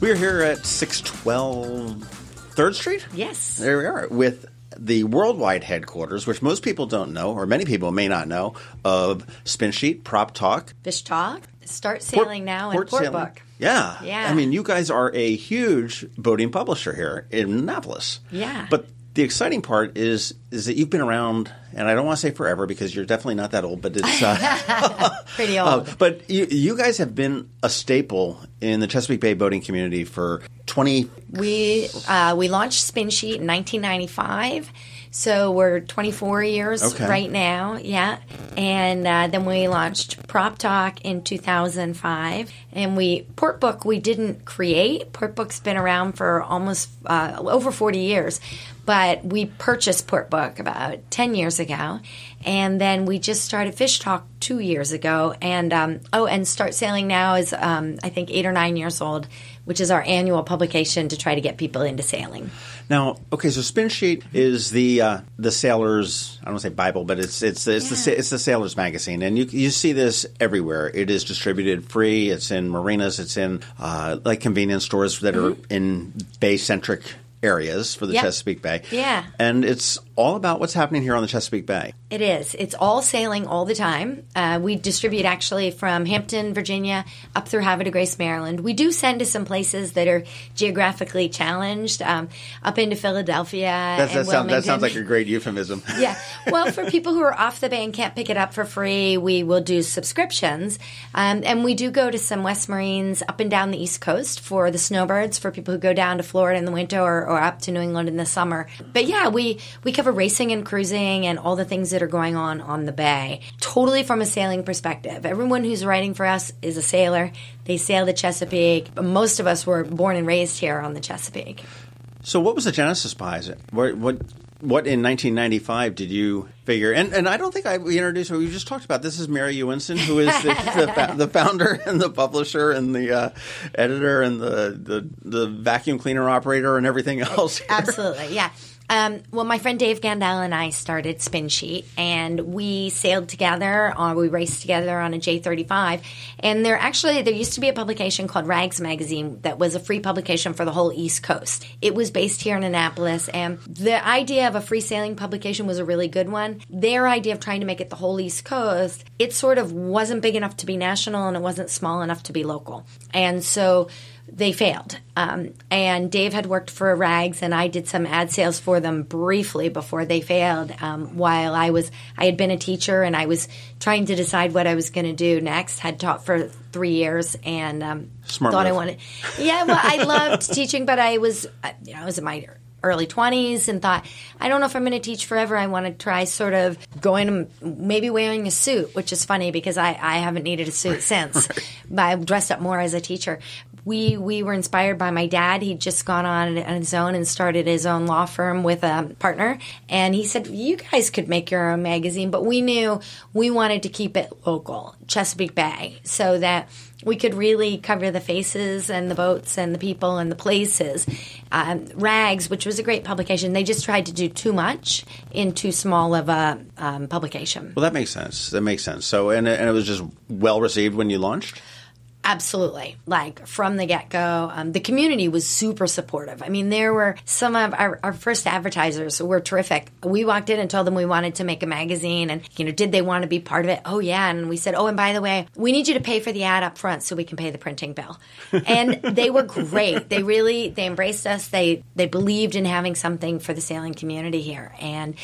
Frenaye. We're here at 612 3rd Street? Yes. There we are with the worldwide headquarters, which most people don't know, or many people may not know, of Spin Sheet, Prop Talk. Fish Talk. Start sailing now in Port Sailing. Book. Yeah. Yeah. I mean, you guys are a huge boating publisher here in Annapolis. Yeah. But the exciting part is is that you've been around, and I don't want to say forever because you're definitely not that old, but it's uh, Pretty uh, old. but you, you guys have been a staple in the Chesapeake Bay boating community for 20 we uh, we launched Spin Sheet in 1995. So we're 24 years Okay. right now, yeah. And uh, then we launched Prop Talk in 2005, and we Port Book we didn't create. Port Book's been around for almost uh, over 40 years, but we purchased Port Book about 10 years ago, and then we just started Fish Talk two years ago, and um, oh, and Start Sailing now is um, I think eight or nine years old, which is our annual publication to try to get people into sailing. Now, okay, so Spin Sheet is the uh, the sailors. I don't want to say Bible, but it's it's it's the it's the sailors magazine, and you you see this everywhere. It is distributed free. It's in marinas. It's in uh, like convenience stores that are in bay centric areas for the. Chesapeake Bay. Yeah. and it's all about what's happening here on the Chesapeake Bay. It is. It's all sailing all the time. Uh, we distribute actually from Hampton, Virginia, up through Havre de Grace, Maryland. We do send to some places that are geographically challenged, um, up into Philadelphia That's, and that, sound, that sounds like a great euphemism. yeah. Well, for people who are off the bay and can't pick it up for free, we will do subscriptions. Um, and we do go to some West Marines up and down the East Coast for the snowbirds, for people who go down to Florida in the winter or, or up to New England in the summer. But yeah, we, we cover racing and cruising and all the things that are going on on the bay, totally from a sailing perspective. Everyone who's writing for us is a sailor. They sail the Chesapeake. Most of us were born and raised here on the Chesapeake. So, what was the genesis behind it? What what what in 1995 did you figure? And and I don't think I we introduced. We just talked about this is Mary Ewenson, who is the, the, the founder and the publisher and the uh, editor and the, the the vacuum cleaner operator and everything else. here. Absolutely, yeah. Um, well, my friend Dave Gendell and I started Spin Sheet, and we sailed together. Or we raced together on a J35. And there actually there used to be a publication called Rags Magazine that was a free publication for the whole East Coast. It was based here in Annapolis, and the idea of a free sailing publication was a really good one. Their idea of trying to make it the whole East Coast, it sort of wasn't big enough to be national, and it wasn't small enough to be local. And so they failed. Um, and Dave had worked for Rags, and I did some ad sales for them briefly before they failed. Um, while I was, I had been a teacher, and I was trying to decide what I was going to do next. Had taught for three years, and um, Smart thought I wanted. Yeah, well, I loved teaching, but I was, uh, you know, I was in my early 20s and thought i don't know if i'm going to teach forever i want to try sort of going maybe wearing a suit which is funny because i, I haven't needed a suit since but i've dressed up more as a teacher we we were inspired by my dad he'd just gone on on his own and started his own law firm with a partner and he said you guys could make your own magazine but we knew we wanted to keep it local chesapeake bay so that we could really cover the faces and the boats and the people and the places. Um, Rags, which was a great publication, they just tried to do too much in too small of a um, publication. Well, that makes sense. That makes sense. So, and and it was just well received when you launched. Absolutely. Like from the get go, um, the community was super supportive. I mean, there were some of our, our first advertisers were terrific. We walked in and told them we wanted to make a magazine and, you know, did they want to be part of it? Oh, yeah. And we said, oh, and by the way, we need you to pay for the ad up front so we can pay the printing bill. And they were great. They really, they embraced us. They, they believed in having something for the sailing community here. And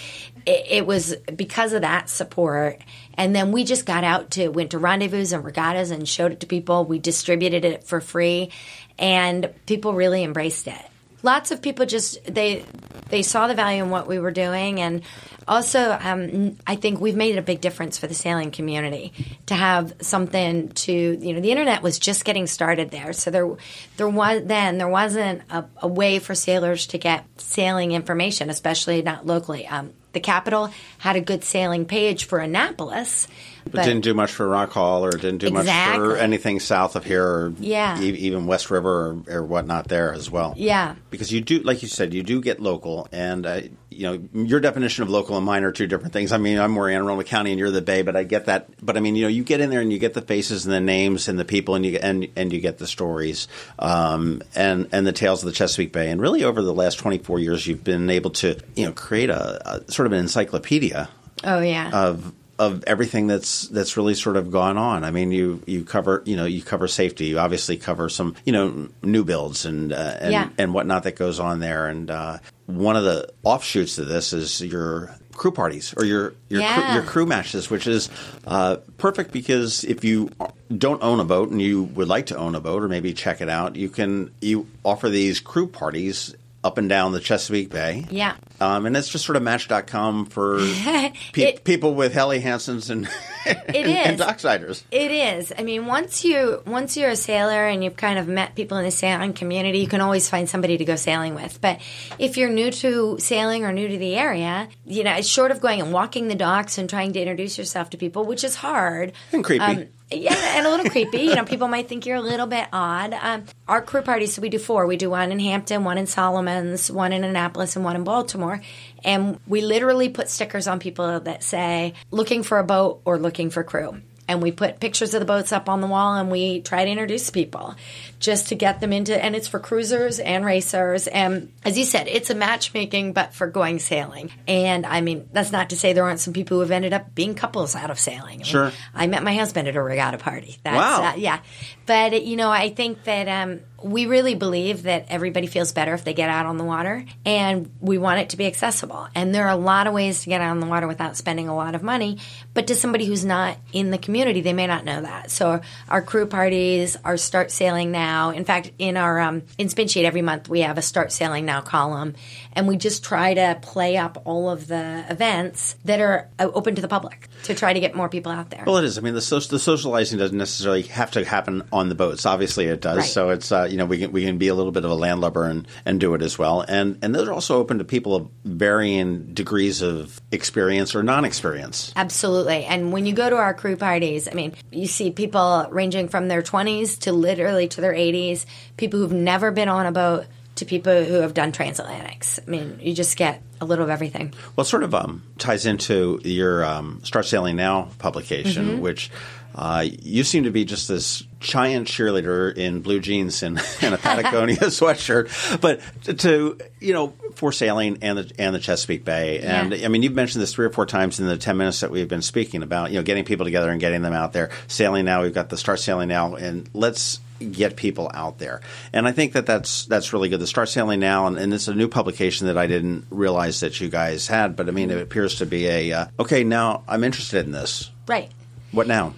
it, it was because of that support. And then we just got out to went to rendezvous and regattas and showed it to people. We distributed it for free, and people really embraced it. lots of people just they they saw the value in what we were doing and also um, i think we've made a big difference for the sailing community to have something to you know the internet was just getting started there so there there was then there wasn't a, a way for sailors to get sailing information especially not locally um, the capital had a good sailing page for annapolis but, didn't do much for Rock Hall or didn't do Exactly. much for anything south of here or Yeah. e- even West River or, or whatnot there as well. Yeah. Because you do, like you said, you do get local. And, uh, you know, your definition of local and mine are two different things. I mean, I'm more Anne Arundel County and you're the Bay, but I get that. But I mean, you know, you get in there and you get the faces and the names and the people and you, and, and you get the stories um, and, and the tales of the Chesapeake Bay. And really over the last 24 years, you've been able to, you know, create a, a sort of an encyclopedia oh yeah of of everything that's that's really sort of gone on. I mean, you you cover you know you cover safety. You obviously cover some you know new builds and uh, and, Yeah. and whatnot that goes on there. And uh, one of the offshoots of this is your crew parties or your your crew, your crew matches, which is uh, perfect because if you don't own a boat and you would like to own a boat or maybe check it out, you can you offer these crew parties up and down the Chesapeake Bay. Yeah. Um, and it's just sort of match.com for pe- It- people with Helly Hansons and, and, and is. Docksiders. It is. I mean, once you once you're a sailor and you've kind of met people in the sailing community, you can always find somebody to go sailing with. But if you're new to sailing or new to the area, you know, it's short of going and walking the docks and trying to introduce yourself to people, which is hard And creepy. Um, yeah, and a little creepy. You know, people might think you're a little bit odd. Um, our crew parties, so we do four. We do one in Hampton, one in Solomons, one in Annapolis, and one in Baltimore. And we literally put stickers on people that say, looking for a boat or looking for crew. And we put pictures of the boats up on the wall and we try to introduce people just to get them into, and it's for cruisers and racers. And as you said, it's a matchmaking, but for going sailing. And I mean, that's not to say there aren't some people who have ended up being couples out of sailing. I mean, Sure. I met my husband at a regatta party. That's, Wow. uh, yeah. But, you know, I think that um, we really believe that everybody feels better if they get out on the water, and we want it to be accessible. And there are a lot of ways to get out on the water without spending a lot of money. But to somebody who's not in the community, they may not know that. So our crew parties, our Start Sailing Now. In fact, in our um, in Spin Sheet every month, we have a Start Sailing Now column, and we just try to play up all of the events that are uh, open to the public to try to get more people out there. Well, it is. I mean, the, so- the socializing doesn't necessarily have to happen on the boats. Obviously, it does. Right. So it's uh, you know we can we can be a little bit of a landlubber and, and do it as well. And and those are also open to people of varying degrees of experience or non-experience. Absolutely. And when you go to our crew parties, I mean, you see people ranging from their 20s to literally to their 80s, people who've never been on a boat to people who have done transatlantics. I mean, you just get a little of everything. Well, it sort of um, ties into your um, Start Sailing Now publication, Mm-hmm. which uh, you seem to be just this giant cheerleader in blue jeans and, and a Patagonia sweatshirt, but to you know for sailing and the and the Chesapeake Bay. And Yeah. I mean, you've mentioned this three or four times in the ten minutes that we've been speaking about you know getting people together and getting them out there sailing now. We've got the Start Sailing Now, and let's get people out there. And I think that that's that's really good. The Start Sailing Now, and, and it's a new publication that I didn't realize that you guys had, but I mean, it appears to be a uh, okay. Now I'm interested in this. Right. What now?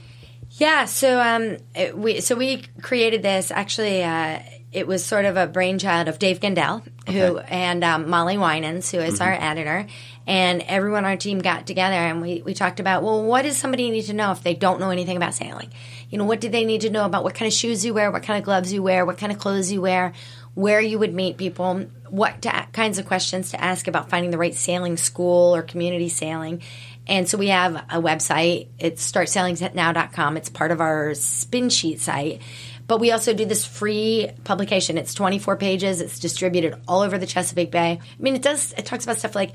Yeah, so um, it- we so we created this. Actually, uh, it was sort of a brainchild of Dave Gendell, who Okay. and um, Molly Winans, who is our editor, and everyone on our team got together and we, we talked about well, what does somebody need to know if they don't know anything about sailing? You know, what do they need to know about what kind of shoes you wear, what kind of gloves you wear, what kind of clothes you wear, where you would meet people, what to, kinds of questions to ask about finding the right sailing school or community sailing. And so we have a website. It's startsailingnow.com. It's part of our spin sheet site. But we also do this free publication. It's 24 pages. It's distributed all over the Chesapeake Bay. I mean, it does, it talks about stuff like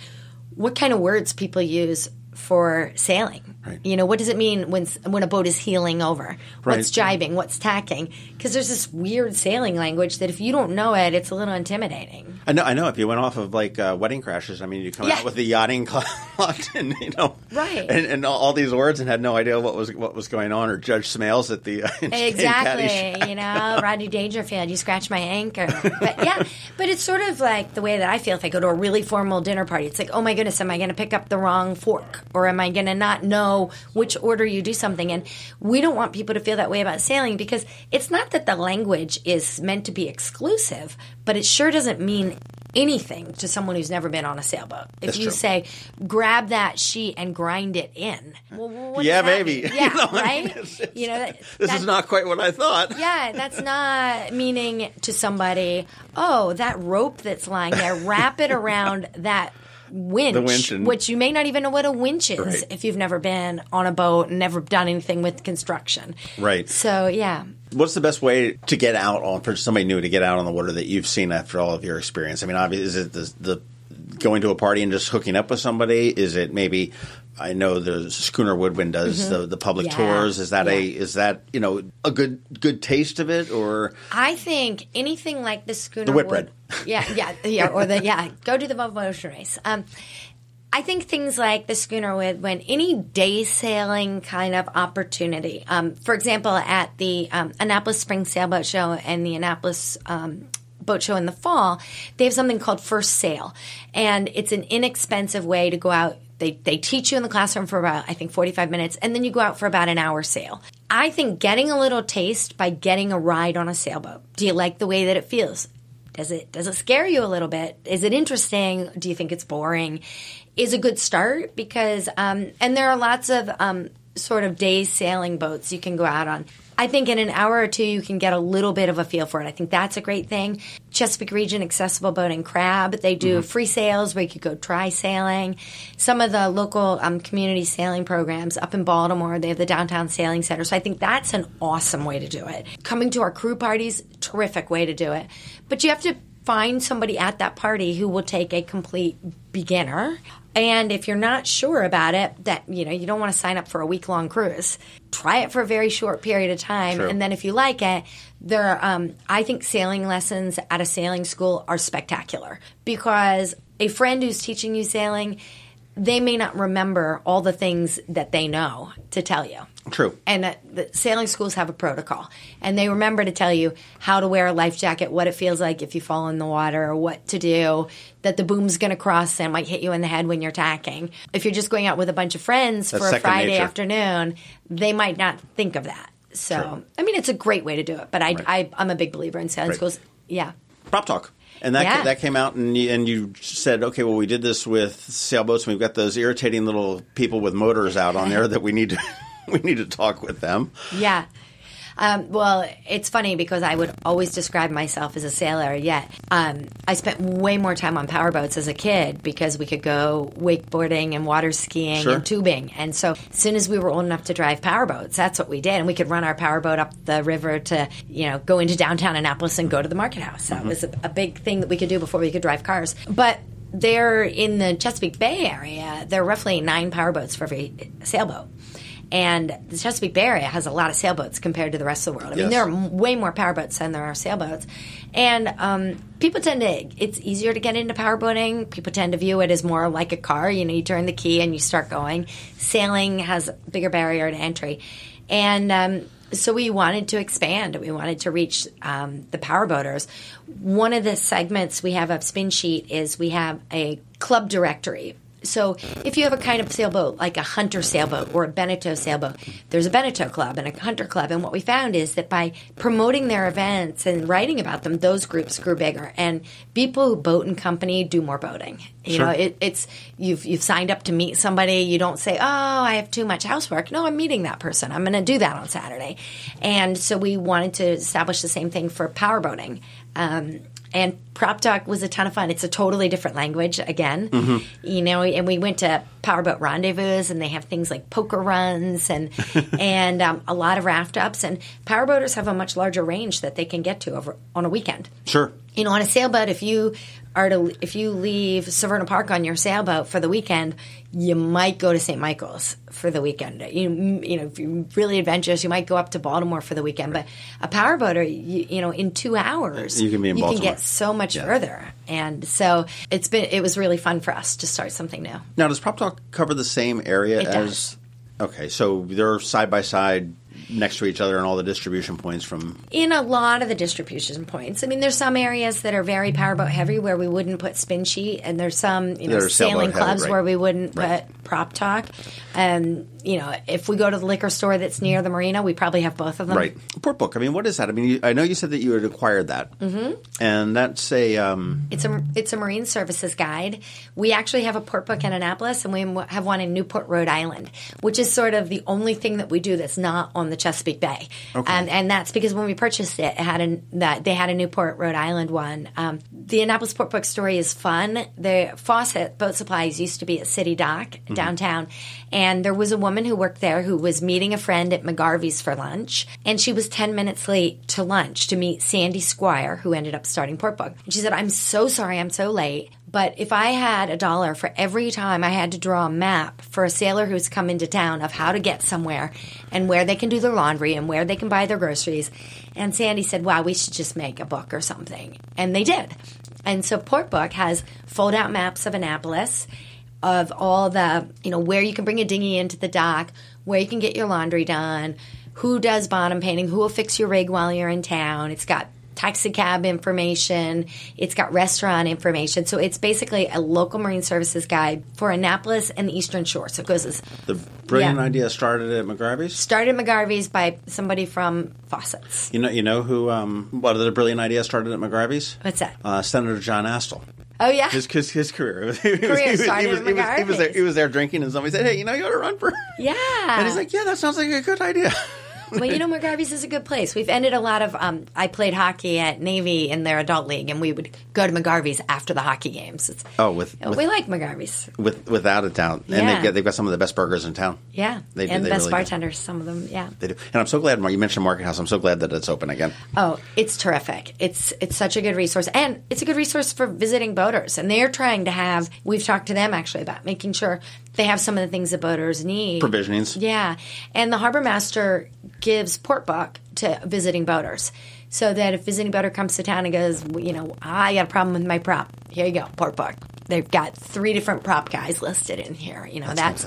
what kind of words people use for sailing. Right. You know, what does it mean when when a boat is heeling over? What's Right. jibing? What's tacking? Because there's this weird sailing language that if you don't know it, it's a little intimidating. I know. I know. If you went off of like uh, Wedding Crashers, I mean, you come Yeah. out with the yachting club and you know, Right. and, and all, all these words and had no idea what was what was going on, or Judge Smales at the uh, Exactly. You know, Rodney Dangerfield, you scratch my anchor. But yeah, but it's sort of like the way that I feel if I go to a really formal dinner party. It's like, oh my goodness, am I going to pick up the wrong fork? Or am I going to not know know which order you do something. And we don't want people to feel that way about sailing because it's not that the language is meant to be exclusive, but it sure doesn't mean anything to someone who's never been on a sailboat. If That's you true. say, grab that sheet and grind it in. Well, what does Yeah, that maybe. mean? You Yeah, know, I mean, right? it's- it's- you know, that, This that- is not quite what I thought. yeah, that's not meaning to somebody, oh, that rope that's lying there, wrap it around that winch, The winch and- which you may not even know what a winch is Right. if you've never been on a boat and never done anything with construction. Right. So, yeah. What's the best way to get out on for somebody new to get out on the water that you've seen after all of your experience? I mean, obviously, is it the, the going to a party and just hooking up with somebody? Is it maybe? I know the Schooner Woodwind does the, the public Mm-hmm. Yeah. tours. Is that a is that you know a good good taste of it or I think anything like the schooner The whitbread. yeah, yeah, yeah, or the yeah, go to the Volvo Ocean Race. Um, I think things like the schooner Woodwind, any day sailing kind of opportunity. Um, for example, at the um, Annapolis Spring Sailboat Show and the Annapolis. Um, Boat show in the fall, they have something called First Sail, and it's an inexpensive way to go out. They they teach you in the classroom for about I think forty five minutes, and then you go out for about an hour sail. I think getting a little taste by getting a ride on a sailboat. Do you like the way that it feels? Does it does it scare you a little bit? Is it interesting? Do you think it's boring? Is a good start because um, and there are lots of um, sort of day sailing boats you can go out on. I think in an hour or two you can get a little bit of a feel for it. I think that's a great thing. Chesapeake Region Accessible Boat and Crab, they do free sails where you could go try sailing. Some of the local um, community sailing programs up in Baltimore, they have the Downtown Sailing Center. So I think that's an awesome way to do it. Coming to our crew parties, terrific way to do it. But you have to find somebody at that party who will take a complete beginner. And if you're not sure about it, that you know you don't want to sign up for a week long cruise. Try it for a very short period of time, True. and then if you like it, there. Are, um, I think sailing lessons at a sailing school are spectacular because a friend who's teaching you sailing, they may not remember all the things that they know to tell you. true? And uh, the sailing schools have a protocol, and they remember to tell you how to wear a life jacket, what it feels like if you fall in the water, or what to do, that the boom's going to cross and might hit you in the head when you're tacking. If you're just going out with a bunch of friends That's for a Friday nature. afternoon, they might not think of that. So, True. I mean, it's a great way to do it, but I, Right. I'm a big believer in sailing Right. schools. Yeah. Prop Talk. And that Yeah. that came out, and you, and you said, okay, well, we did this with sailboats. And we've got those irritating little people with motors out on there that we need to we need to talk with them. Yeah. Um, well, it's funny because I would always describe myself as a sailor, yet um, I spent way more time on powerboats as a kid because we could go wakeboarding and water skiing Sure. and tubing. And so, as soon as we were old enough to drive powerboats, that's what we did. And we could run our powerboat up the river to, you know, go into downtown Annapolis and go to the market house. That was a, a big thing that we could do before we could drive cars. But there in the Chesapeake Bay area, there are roughly nine powerboats for every sailboat. And the Chesapeake Bay area has a lot of sailboats compared to the rest of the world. I mean, Yes. there are m- way more powerboats than there are sailboats. And um, people tend to, it's easier to get into powerboating. People tend to view it as more like a car. You know, you turn the key and you start going. Sailing has a bigger barrier to entry. And um, so we wanted to expand. We wanted to reach um, the powerboaters. One of the segments we have of Spin Sheet is we have a club directory. So if you have a kind of sailboat like a hunter sailboat or a Beneteau sailboat, there's a Beneteau club and a hunter club. And what we found is that by promoting their events and writing about them, those groups grew bigger. And people who boat and company do more boating. You Sure. know, it, it's you've you've signed up to meet somebody. You don't say, "Oh, I have too much housework." No, I'm meeting that person. I'm going to do that on Saturday. And so we wanted to establish the same thing for powerboating. Um, and prop talk was a ton of fun. It's a totally different language again, you know. And we went to powerboat rendezvous, and they have things like poker runs and and um, a lot of raft ups. And powerboaters have a much larger range that they can get to over on a weekend Sure. You know, on a sailboat, if you are to if you leave Severna Park on your sailboat for the weekend, you might go to St. Michael's for the weekend. You you know, if you're really adventurous, you might go up to Baltimore for the weekend. But a powerboater, you, you know, in two hours, You can be in you Baltimore. can get so much Yeah. further. And so it's been it was really fun for us to start something new. Now, does Prop Talk cover the same area It as? does. Okay, so they're side by side next to each other and all the distribution points from. in a lot of the distribution points. I mean, there's some areas that are very powerboat heavy where we wouldn't put spin sheet, and there's some you know That are sailboat sailing heavy, clubs right. where we wouldn't Right. put prop talk. Um, you know, if we go to the liquor store that's near the marina, we probably have both of them. Right. Port book. I mean, what is that? I mean, you, I know you said that you had acquired that, mm-hmm. and that's a. Um, It's a it's a marine services guide. We actually have a port book in Annapolis, and we have one in Newport, Rhode Island, which is sort of the only thing that we do that's not on the Chesapeake Bay. Okay. Um, and that's because when we purchased it, it had a, that they had a Newport, Rhode Island one. Um, the Annapolis Port Book story is fun. The Fawcett Boat Supplies used to be at City Dock downtown, and there was a woman who worked there who was meeting a friend at McGarvey's for lunch, and she was ten minutes late to lunch to meet Sandy Squire, who ended up starting Port Book. And she said, "I'm so sorry, I'm so late." But if I had a dollar for every time I had to draw a map for a sailor who's come into town of how to get somewhere and where they can do their laundry and where they can buy their groceries, and Sandy said, wow, we should just make a book or something. And they did. And so Portbook has fold out maps of Annapolis of all the, you know, where you can bring a dinghy into the dock, where you can get your laundry done, who does bottom painting, who will fix your rig while you're in town. It's got taxi cab information. It's got restaurant information. So it's basically a local marine services guide for Annapolis and the Eastern Shore. So it goes as the brilliant Yeah. idea started at McGarvey's. started at McGarvey's by somebody from Fawcett's. You know, you know who? Um, what the brilliant idea started at McGarvey's? What's that? Uh, Senator John Astle. Oh yeah, His, his, his career. was, Career he was, started he was, at he was, he was there, he was there drinking, and somebody said, "Hey, you know, you ought to run for." yeah. And he's like, "Yeah, that sounds like a good idea." Well, you know, McGarvey's is a good place. We've ended a lot of. Um, I played hockey at Navy in their adult league, and we would go to McGarvey's after the hockey games. It's, Oh, with with, we like McGarvey's. with without a doubt, and Yeah. they've got, they've got some of the best burgers in town. Yeah, They do- and they the best really do. bartenders. Some of them, yeah. They do, and I'm so glad. You mentioned Market House. I'm so glad that it's open again. Oh, it's terrific. It's it's such a good resource, and it's a good resource for visiting boaters. And they're trying to have. We've talked to them actually about making sure they have some of the things that boaters need. Provisionings. Yeah, and the harbor master gives port book to visiting boaters. So that if visiting boater comes to town and goes, you know, I got a problem with my prop. Here you go, port book. They've got three different prop guys listed in here. You know, that's,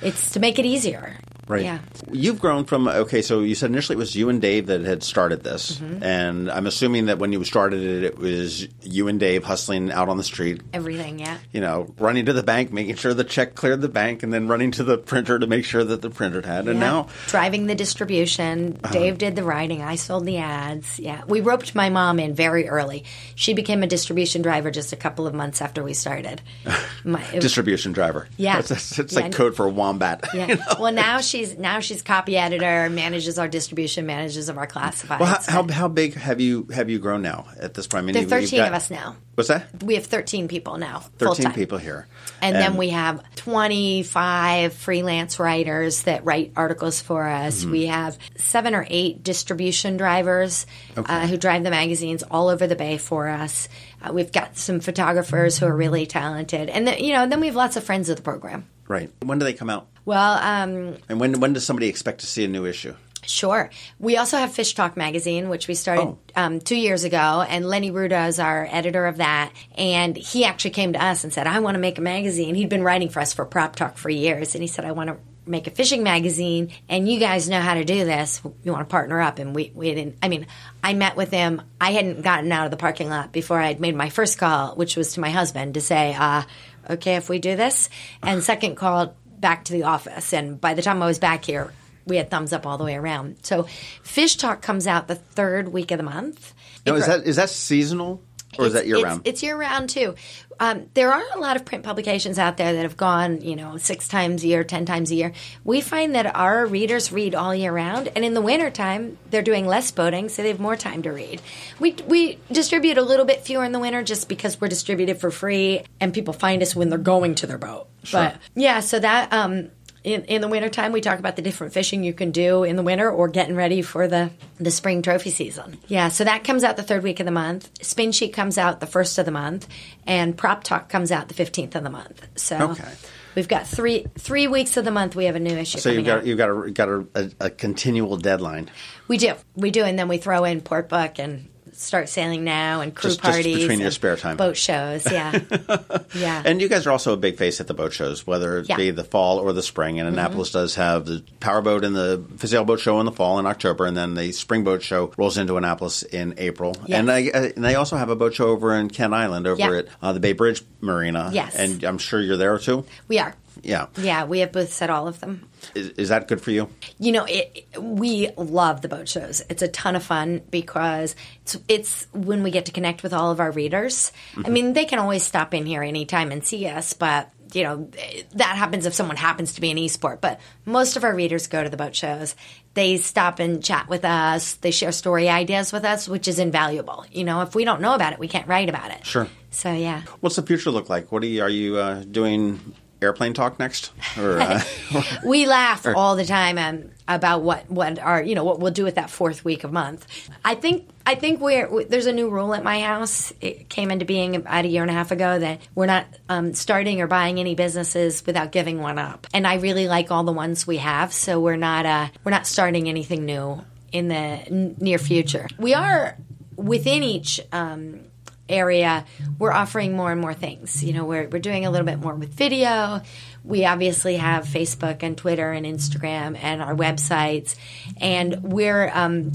it's to make it easier. Right. Yeah. You've grown from okay. So you said initially it was you and Dave that had started this, Mm-hmm. and I'm assuming that when you started it, it was you and Dave hustling out on the street. Everything, yeah. You know, running to the bank, making sure the check cleared the bank, and then running to the printer to make sure that the printer had. And Yeah. now, Uh-huh. driving the distribution. Dave did the writing. I sold the ads. Yeah, we roped my mom in very early. She became a distribution driver just a couple of months after we started. My, distribution driver. Yeah. it's, it's, Yeah. like code for wombat. yeah. you know? Well, now she's now she's copy editor, manages our distribution, manages of our classifieds. Well, how, how, how big have you have you grown now at this point? I mean, there are 13 got- of us now. What's that? We have 13 people now. 13 full-time. people here. And, then we have 25 freelance writers that write articles for us. Mm-hmm. We have seven or eight distribution drivers uh, who drive the magazines all over the bay for us. Uh, we've got some photographers who are really talented. And, then, you know, then we have lots of friends of the program. Right. When do they come out? Well, um, And when when does somebody expect to see a new issue? Sure. We also have Fish Talk magazine, which we started Oh. um, two years ago, and Lenny Rudow is our editor of that. And he actually came to us and said, "I want to make a magazine." He'd been writing for us for Prop Talk for years, and he said, "I want to." Make a fishing magazine, and you guys know how to do this. You want to partner up, and we we didn't. I mean, I met with him. I hadn't gotten out of the parking lot before I'd made my first call, which was to my husband to say, uh, "Okay, if we do this," and second call back to the office. And by the time I was back here, we had thumbs up all the way around. So, Fish Talk comes out the third week of the month. No, is that is that seasonal or is it's- that year it's, round? It's year round too. Um, there are a lot of print publications out there that have gone, you know, six times a year, ten times a year. We find that our readers read all year round, and in the wintertime, they're doing less boating, so they have more time to read. We we distribute a little bit fewer in the winter just because we're distributed for free, and people find us when they're going to their boat. But yeah, so that. Um, in, in the wintertime, we talk about the different fishing you can do in the winter or getting ready for the, the spring trophy season. Yeah, so that comes out the third week of the month. Spin Sheet comes out the first of the month, and Prop Talk comes out the 15th of the month. So Okay. we've got three three weeks of the month we have a new issue so coming you've got out. you've got a got a, a, a continual deadline. We do. We do, and then we throw in Port Book and start sailing now and crew Just- just parties. between your spare time. Boat shows, yeah. yeah. And you guys are also a big face at the boat shows, whether it Yeah. Mm-hmm. be the fall or the spring. And Annapolis does have the powerboat and the for sale boat show in the fall in October, and then the spring boat show rolls into Annapolis in April. Yes. And, I, and they also have a boat show over in Kent Island, over Yeah. at uh, the Bay Bridge Marina. Yes. and I'm sure you're there too. we are. Yeah, Yeah, we have booths at all of them. is, is that good for you? You know, it, we love the boat shows. It's a ton of fun because it's, it's when we get to connect with all of our readers. I mean, they can always stop in here anytime and see us, but you know that happens if someone happens to be an Eastport. But most of our readers go to the boat shows. They stop and chat with us. They share story ideas with us, which is invaluable. You know, if we don't know about it, we can't write about it. Sure. So yeah. What's the future look like? What are you, are you uh, doing? Airplane talk next, or uh, we laugh all the time um, about what what our you know what we'll do with that fourth week of month. I think I think we're we, there's a new rule at my house. It came into being about a year and a half ago that we're not um, starting or buying any businesses without giving one up. And I really like all the ones we have, so we're not uh, we're not starting anything new in the n- near future. We are within each. Um, area, we're offering more and more things. You know, we're, we're doing a little bit more with video. We obviously have Facebook and Twitter and Instagram and our websites. And we're, um,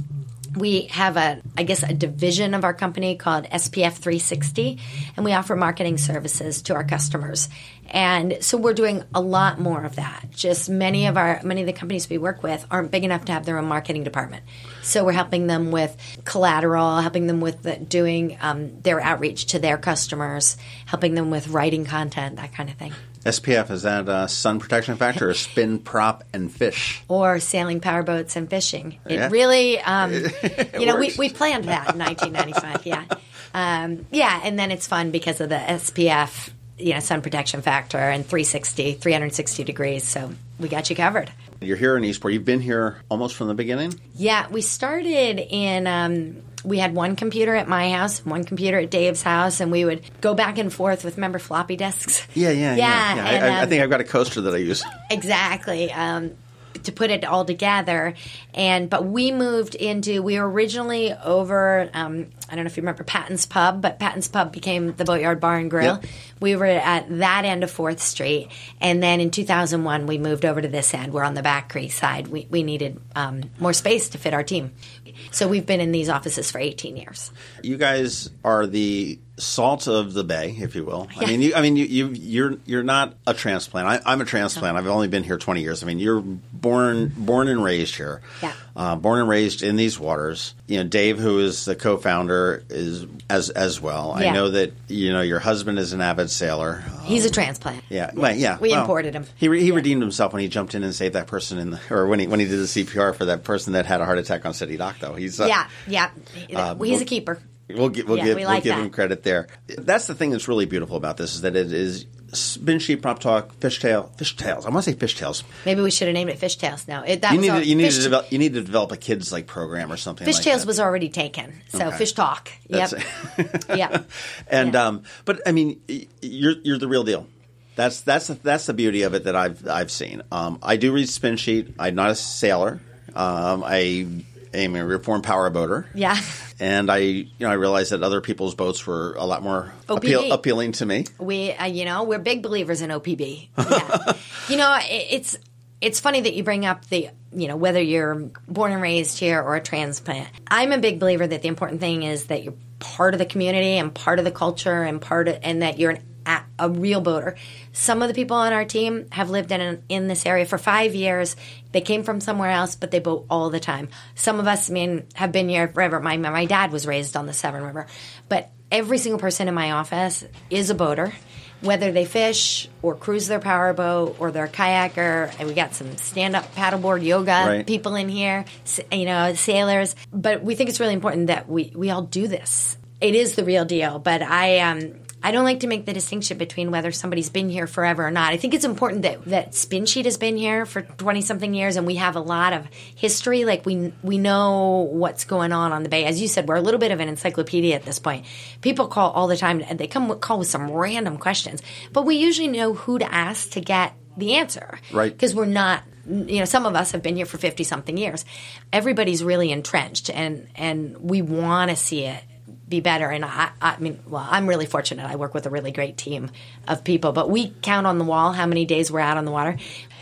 we have a, I guess, a division of our company called SPF 360, and we offer marketing services to our customers. And so we're doing a lot more of that. Just many of our many of the companies we work with aren't big enough to have their own marketing department. So we're helping them with collateral, helping them with the, doing um, their outreach to their customers, helping them with writing content, that kind of thing. SPF is that uh, sun protection factor, or spin, prop, and fish? or sailing powerboats and fishing. It Yeah. really, um, you know, we, we planned that in 1995. Yeah, um, yeah, and then it's fun because of the SPF, you know, sun protection factor and 360, 360 degrees. So we got you covered. You're here in Eastport. You've been here almost from the beginning. Yeah, we started in. Um, we had one computer at my house, one computer at Dave's house, and we would go back and forth with remember floppy disks. Yeah, yeah, yeah. Yeah, I, and, I, I um, think I've got a coaster that I use. Exactly. Um, to put it all together, and but we moved into. We were originally over. Um, I don't know if you remember Patton's Pub, but Patton's Pub became the Boatyard Bar and Grill. Yep. We were at that end of Fourth Street, and then in 2001 we moved over to this end. We're on the Back Creek side. We we needed um, more space to fit our team, so we've been in these offices for 18 years. You guys are the salt of the bay, if you will. I mean, you, I mean, you, you, you're you're not a transplant. I, I'm a transplant. I've only been here 20 years. I mean, you're born born and raised here. Yeah. Uh, born and raised in these waters. You know, Dave, who is the co-founder, is as as well. Yeah. I know that you know your husband is an avid sailor. He's a transplant. Yeah, well, yeah. We well, imported him. He, re- he redeemed himself when he jumped in and saved that person in the, or when he when he did the CPR for that person that had a heart attack on City Dock. Though he's uh, Yeah, yeah. well, he's a keeper. We'll, gi- we'll Yeah, give we we'll give that. him credit there. That's the thing that's really beautiful about this is that it is spin sheet prop talk fishtail fishtails. I want to say fishtails. Maybe we should have named it Fishtails. No, it, that You need all, to, you need to develop you need to develop a kids like program or something. Fishtails that. was already taken. So Okay. fish talk. Yep. Yep. and Yeah. um, but I mean, you're you're the real deal. That's that's the, that's the beauty of it that I've I've seen. Um, I do read spin sheet. I'm not a sailor. Um, I am a reformed power boater. Yeah. And I, you know, I realized that other people's boats were a lot more appeal, appealing to me. We, uh, you know, we're big believers in OPB. Yeah. you know, it, it's it's funny that you bring up the, you know, whether you're born and raised here or a transplant. I'm a big believer that the important thing is that you're part of the community and part of the culture and part of, and that you're an, a, a real boater. Some of the people on our team have lived in an, in this area for five years. They came from somewhere else, but they boat all the time. Some of us, I mean, have been here forever. My my dad was raised on the Severn River, but every single person in my office is a boater whether they fish or cruise their powerboat or they're a kayaker. And we got some stand up paddleboard yoga Right. people in here, you know, sailors. But we think it's really important that we, we all do this. It is the real deal. But I, um, I don't like to make the distinction between whether somebody's been here forever or not. I think it's important that that Spin Sheet has been here for twenty something years, and we have a lot of history. Like we we know what's going on on the bay. As you said, we're a little bit of an encyclopedia at this point. People call all the time, and they come call with some random questions, but we usually know who to ask to get the answer, Right. Because we're not. You know, some of us have been here for fifty something years. Everybody's really entrenched, and and we want to see it be better. And I, I mean, well, I'm really fortunate. I work with a really great team of people, but we count on the wall how many days we're out on the water.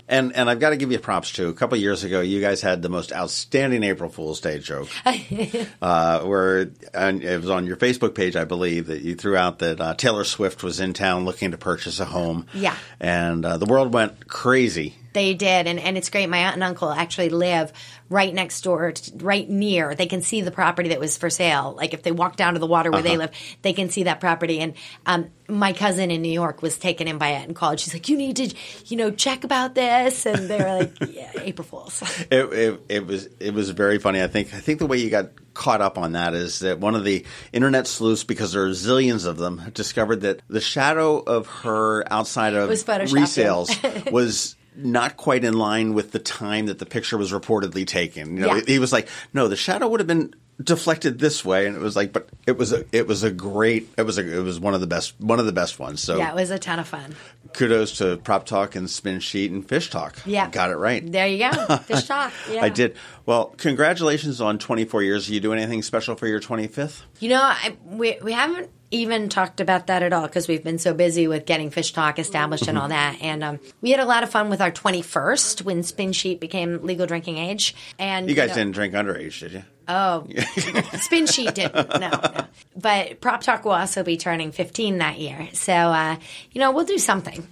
And and I've got to give you props too. A couple of years ago, you guys had the most outstanding April Fool's Day joke, uh, where and it was on your Facebook page, I believe, that you threw out that uh, Taylor Swift was in town looking to purchase a home. Yeah. and uh, the world went crazy. They did, and, and it's great. My aunt and uncle actually live right next door, right near. They can see the property that was for sale. Like if they walk down to the water where they live, they can see that property. And um, my cousin in New York was taken in by it and called. She's like, "You need to, you know, check about this." And they were like, "Yeah, April Fools." It, it, it was it was very funny. I think I think the way you got caught up on that is that one of the internet sleuths, because there are zillions of them, discovered that the shadow of her outside of Was resales was not quite in line with the time that the picture was reportedly taken. You know, Yeah. he was like, "No, the shadow would have been." deflected this way and it was like but it was a it was a great it was a it was one of the best one of the best ones so Yeah, it was a ton of fun. kudos to prop talk and spin sheet and fish talk Yeah, got it right There you go, fish talk. Yeah. I did. Well, congratulations on 24 years. You do anything special for your 25th? You know, I, we we haven't even talked about that at all because we've been so busy with getting Fish Talk established and all that. And um, we had a lot of fun with our 21st when Spin Sheet became legal drinking age. And You guys know- didn't drink underage, did you? Oh, Spin Sheet didn't. No, no. But Prop Talk will also be turning 15 that year. So, uh, you know, we'll do something.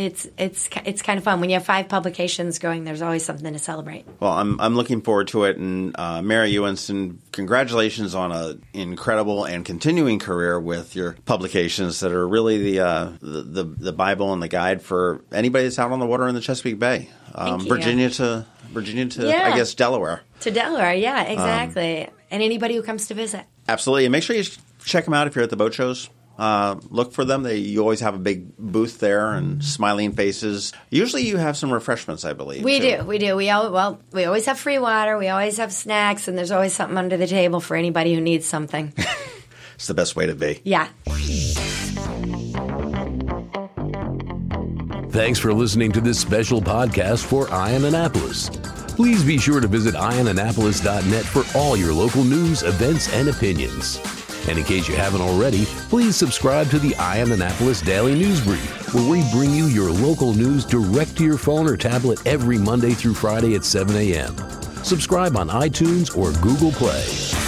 It's it's it's kind of fun when you have five publications going. There's always something to celebrate. Well, I'm I'm looking forward to it. And uh, Mary Ewenson, congratulations on an incredible and continuing career with your publications that are really the uh, the, the the Bible and the guide for anybody that's out on the water in the Chesapeake Bay, um. Virginia to Virginia to Yeah. I guess Delaware. To Delaware, yeah, exactly. and anybody who comes to visit. Absolutely, and make sure you check them out if you're at the boat shows. Uh, look for them. They you always have a big booth there and smiling faces. Usually, you have some refreshments, I believe. We too. do, we do. We all well, we always have free water. We always have snacks, and there's always something under the table for anybody who needs something. It's the best way to be. yeah. Thanks for listening to this special podcast for Eye on Annapolis. Please be sure to visit eyeonannapolis.net for all your local news, events, and opinions. And in case you haven't already, please subscribe to the Eye on Annapolis Daily News Brief, where we bring you your local news direct to your phone or tablet every Monday through Friday at 7 a.m. Subscribe on iTunes or Google Play.